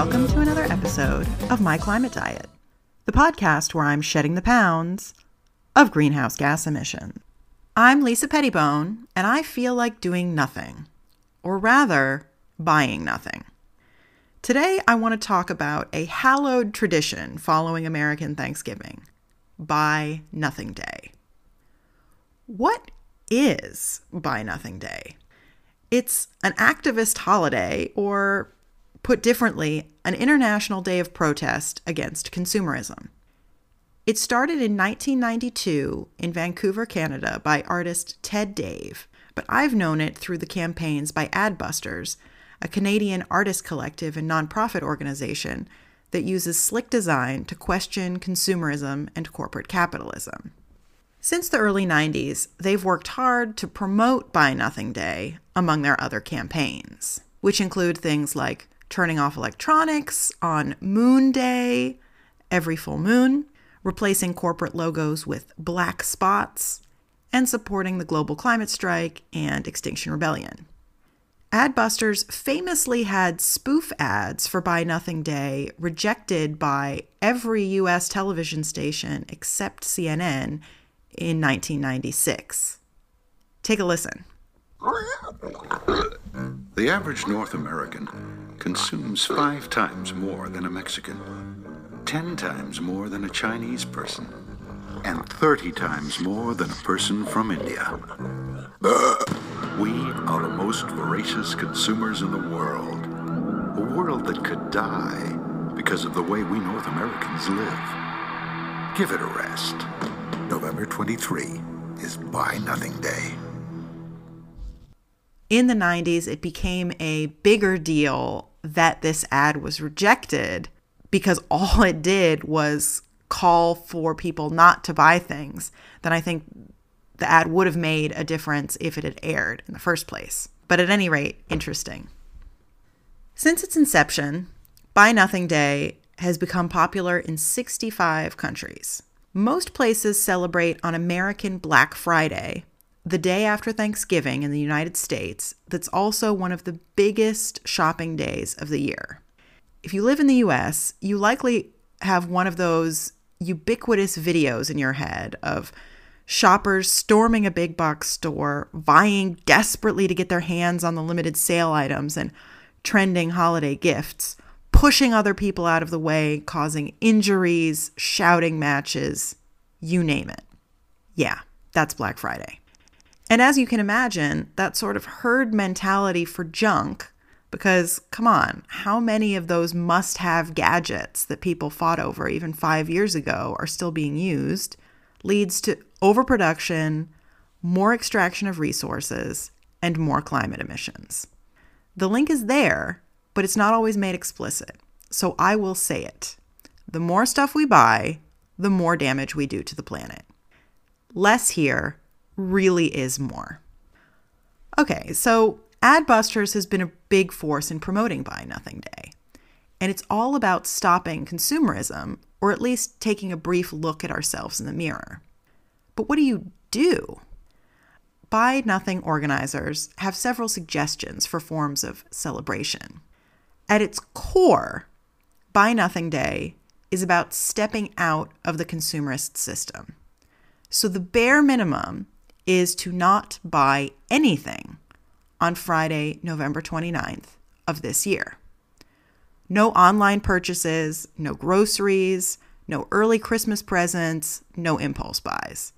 welcome to another episode of My Climate Diet, the podcast where I'm shedding the pounds of greenhouse gas emission. I'm Lisa Pettibone, and I feel like doing nothing, or rather, buying nothing. Today, I want to talk about a hallowed tradition following American Thanksgiving Buy Nothing Day. What is Buy Nothing Day? It's an activist holiday, or put differently, an international day of protest against consumerism. It started in 1992 in Vancouver, Canada, by artist Ted Dave, but I've known it through the campaigns by Adbusters, a Canadian artist collective and nonprofit organization that uses slick design to question consumerism and corporate capitalism. Since the early 90s, they've worked hard to promote Buy Nothing Day among their other campaigns, which include things like turning off electronics on Moon Day, every full moon, replacing corporate logos with black spots, and supporting the global climate strike and Extinction Rebellion. Adbusters famously had spoof ads for Buy Nothing Day rejected by every US television station except CNN in 1996. Take a listen. The average North American consumes five times more than a Mexican, ten times more than a Chinese person, and 30 times more than a person from India. We are the most voracious consumers in the world. A world that could die because of the way we North Americans live. Give it a rest. November 23 is Buy Nothing Day in the 90s, it became a bigger deal that this ad was rejected because all it did was call for people not to buy things, then I think the ad would have made a difference if it had aired in the first place. But at any rate, interesting. Since its inception, Buy Nothing Day has become popular in 65 countries. Most places celebrate on American Black Friday, the day after Thanksgiving in the United States, that's also one of the biggest shopping days of the year. If you live in the US, you likely have one of those ubiquitous videos in your head of shoppers storming a big box store, vying desperately to get their hands on the limited sale items and trending holiday gifts, pushing other people out of the way, causing injuries, shouting matches, you name it. Yeah, that's Black Friday. And as you can imagine, that sort of herd mentality for junk, because come on, how many of those must have gadgets that people fought over even five years ago are still being used, leads to overproduction, more extraction of resources, and more climate emissions. The link is there, but it's not always made explicit. So I will say it. The more stuff we buy, the more damage we do to the planet. Less here, really is more. Okay, so Adbusters has been a big force in promoting Buy Nothing Day. And it's all about stopping consumerism, or at least taking a brief look at ourselves in the mirror. But what do you do? Buy Nothing organizers have several suggestions for forms of celebration. At its core, Buy Nothing Day is about stepping out of the consumerist system. So the bare minimum is to not buy anything on Friday, November 29th of this year. No online purchases, no groceries, no early Christmas presents, no impulse buys.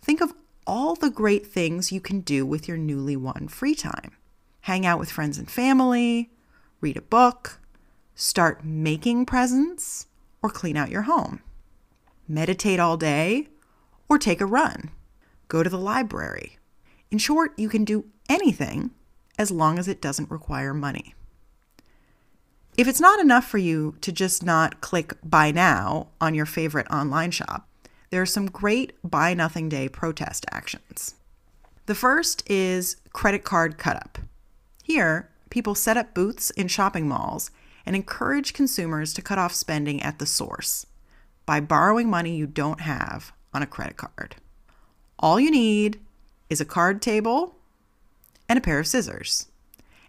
Think of all the great things you can do with your newly won free time. Hang out with friends and family, read a book, start making presents, or clean out your home. Meditate all day, or take a run go to the library. In short, you can do anything as long as it doesn't require money. If it's not enough for you to just not click buy now on your favorite online shop, there are some great buy nothing day protest actions. The first is credit card cut up. Here, people set up booths in shopping malls and encourage consumers to cut off spending at the source by borrowing money you don't have on a credit card. All you need is a card table and a pair of scissors.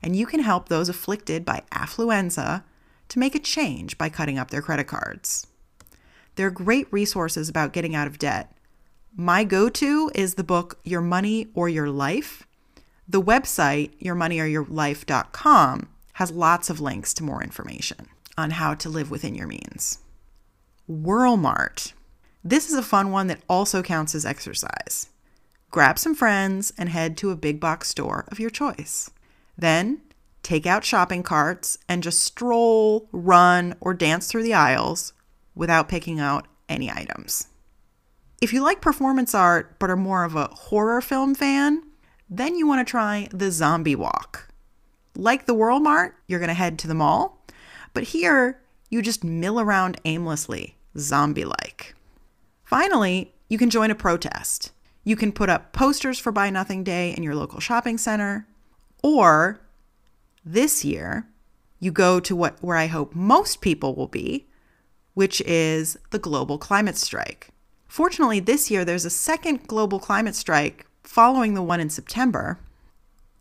And you can help those afflicted by affluenza to make a change by cutting up their credit cards. There are great resources about getting out of debt. My go to is the book Your Money or Your Life. The website, yourmoneyoryourlife.com, has lots of links to more information on how to live within your means. Whirlmart. This is a fun one that also counts as exercise. Grab some friends and head to a big box store of your choice. Then take out shopping carts and just stroll, run, or dance through the aisles without picking out any items. If you like performance art but are more of a horror film fan, then you want to try the zombie walk. Like the Whirlmart, you're going to head to the mall, but here you just mill around aimlessly, zombie like. Finally, you can join a protest. You can put up posters for Buy Nothing Day in your local shopping center, or this year, you go to what where I hope most people will be, which is the global climate strike. Fortunately, this year there's a second global climate strike following the one in September,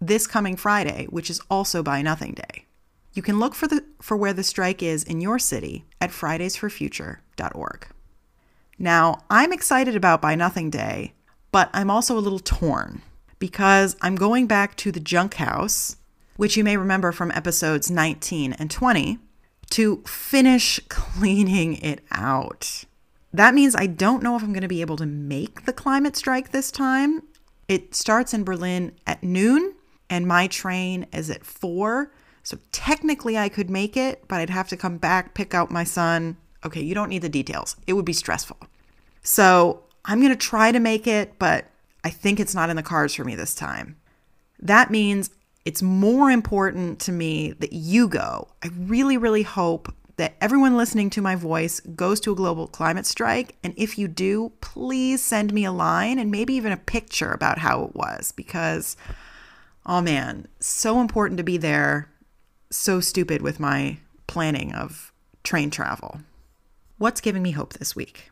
this coming Friday, which is also Buy Nothing Day. You can look for the for where the strike is in your city at fridaysforfuture.org. Now, I'm excited about Buy Nothing Day, but I'm also a little torn because I'm going back to the junk house, which you may remember from episodes 19 and 20, to finish cleaning it out. That means I don't know if I'm going to be able to make the climate strike this time. It starts in Berlin at noon, and my train is at four. So technically, I could make it, but I'd have to come back, pick out my son. Okay, you don't need the details. It would be stressful. So I'm going to try to make it, but I think it's not in the cards for me this time. That means it's more important to me that you go. I really, really hope that everyone listening to my voice goes to a global climate strike. And if you do, please send me a line and maybe even a picture about how it was because, oh man, so important to be there. So stupid with my planning of train travel. What's giving me hope this week?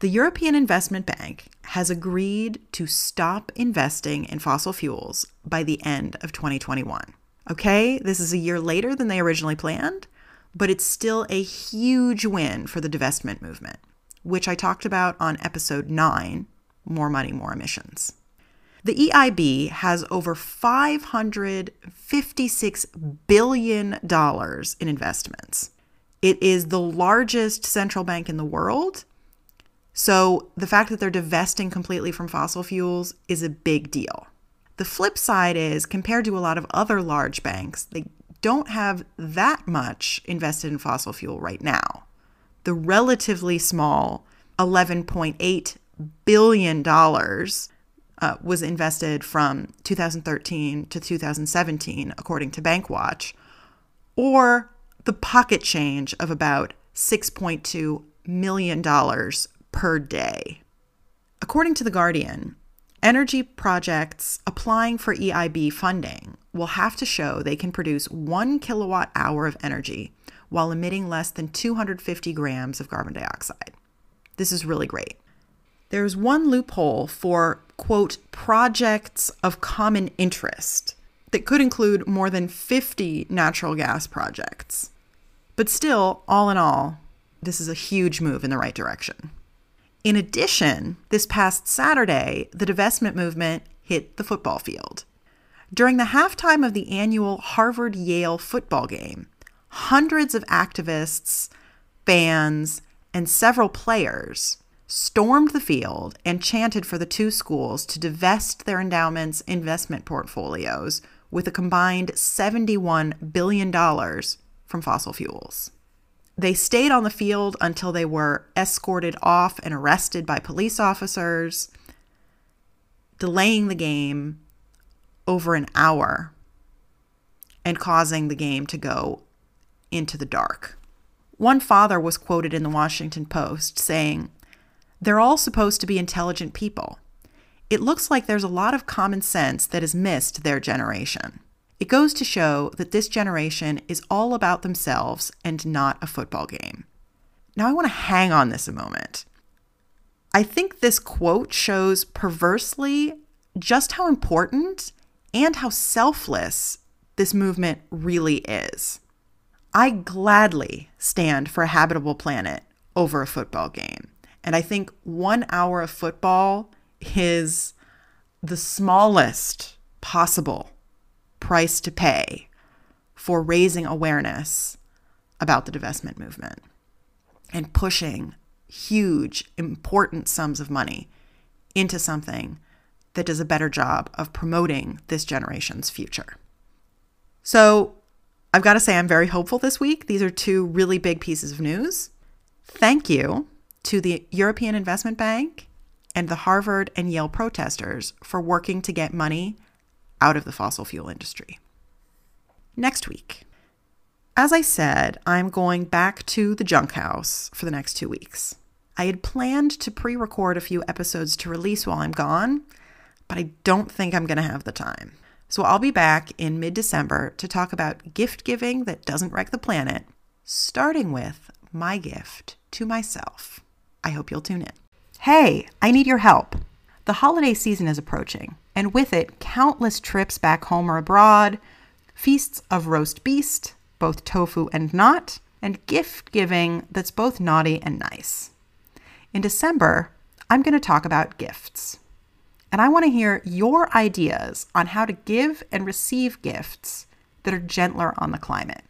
The European Investment Bank has agreed to stop investing in fossil fuels by the end of 2021. Okay, this is a year later than they originally planned, but it's still a huge win for the divestment movement, which I talked about on episode 9 More Money, More Emissions. The EIB has over $556 billion in investments. It is the largest central bank in the world so the fact that they're divesting completely from fossil fuels is a big deal. The flip side is, compared to a lot of other large banks, they don't have that much invested in fossil fuel right now. The relatively small $11.8 billion uh, was invested from 2013 to 2017, according to Bankwatch, or the pocket change of about $6.2 million per day. According to The Guardian, energy projects applying for EIB funding will have to show they can produce one kilowatt hour of energy while emitting less than 250 grams of carbon dioxide. This is really great. There's one loophole for, quote, projects of common interest that could include more than 50 natural gas projects. But still, all in all, this is a huge move in the right direction. In addition, this past Saturday, the divestment movement hit the football field. During the halftime of the annual Harvard Yale football game, hundreds of activists, fans, and several players stormed the field and chanted for the two schools to divest their endowment's investment portfolios with a combined $71 billion from fossil fuels. They stayed on the field until they were escorted off and arrested by police officers, delaying the game over an hour and causing the game to go into the dark. One father was quoted in the Washington Post saying, They're all supposed to be intelligent people. It looks like there's a lot of common sense that has missed their generation. It goes to show that this generation is all about themselves and not a football game. Now, I want to hang on this a moment. I think this quote shows perversely just how important and how selfless this movement really is. I gladly stand for a habitable planet over a football game. And I think one hour of football is the smallest possible price to pay for raising awareness about the divestment movement and pushing huge, important sums of money into something that does a better job of promoting this generation's future. So, I've got to say, I'm very hopeful this week. These are two really big pieces of news. Thank you to the European Investment Bank and the Harvard and Yale protesters for working to get money out of the fossil fuel industry. Next week, as I said, I'm going back to the junk house for the next two weeks. I had planned to pre record a few episodes to release while I'm gone, but I don't think I'm going to have the time. So I'll be back in mid December to talk about gift giving that doesn't wreck the planet, starting with my gift to myself. I hope you'll tune in. Hey, I need your help. The holiday season is approaching, and with it, countless trips back home or abroad, feasts of roast beast, both tofu and not, and gift giving that's both naughty and nice. In December, I'm going to talk about gifts. And I want to hear your ideas on how to give and receive gifts that are gentler on the climate.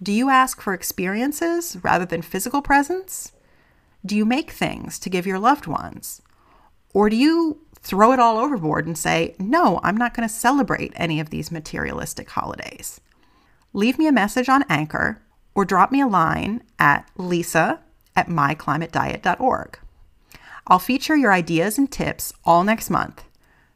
Do you ask for experiences rather than physical presents? Do you make things to give your loved ones? Or do you throw it all overboard and say, no, I'm not going to celebrate any of these materialistic holidays? Leave me a message on Anchor or drop me a line at lisa at myclimatediet.org. I'll feature your ideas and tips all next month.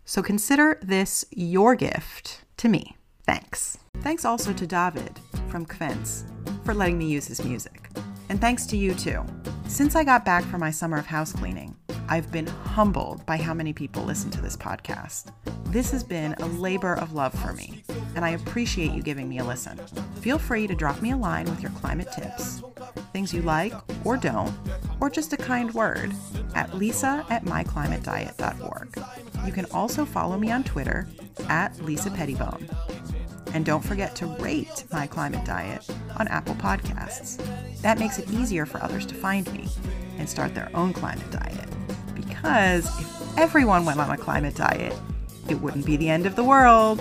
So consider this your gift to me. Thanks. Thanks also to David from Kvens for letting me use his music. And thanks to you too. Since I got back from my summer of house cleaning, I've been humbled by how many people listen to this podcast. This has been a labor of love for me, and I appreciate you giving me a listen. Feel free to drop me a line with your climate tips, things you like or don't, or just a kind word at lisa at myclimatediet.org. You can also follow me on Twitter at Lisa Pettibone. And don't forget to rate My Climate Diet on Apple Podcasts. That makes it easier for others to find me and start their own climate diet. Because if everyone went on a climate diet, it wouldn't be the end of the world.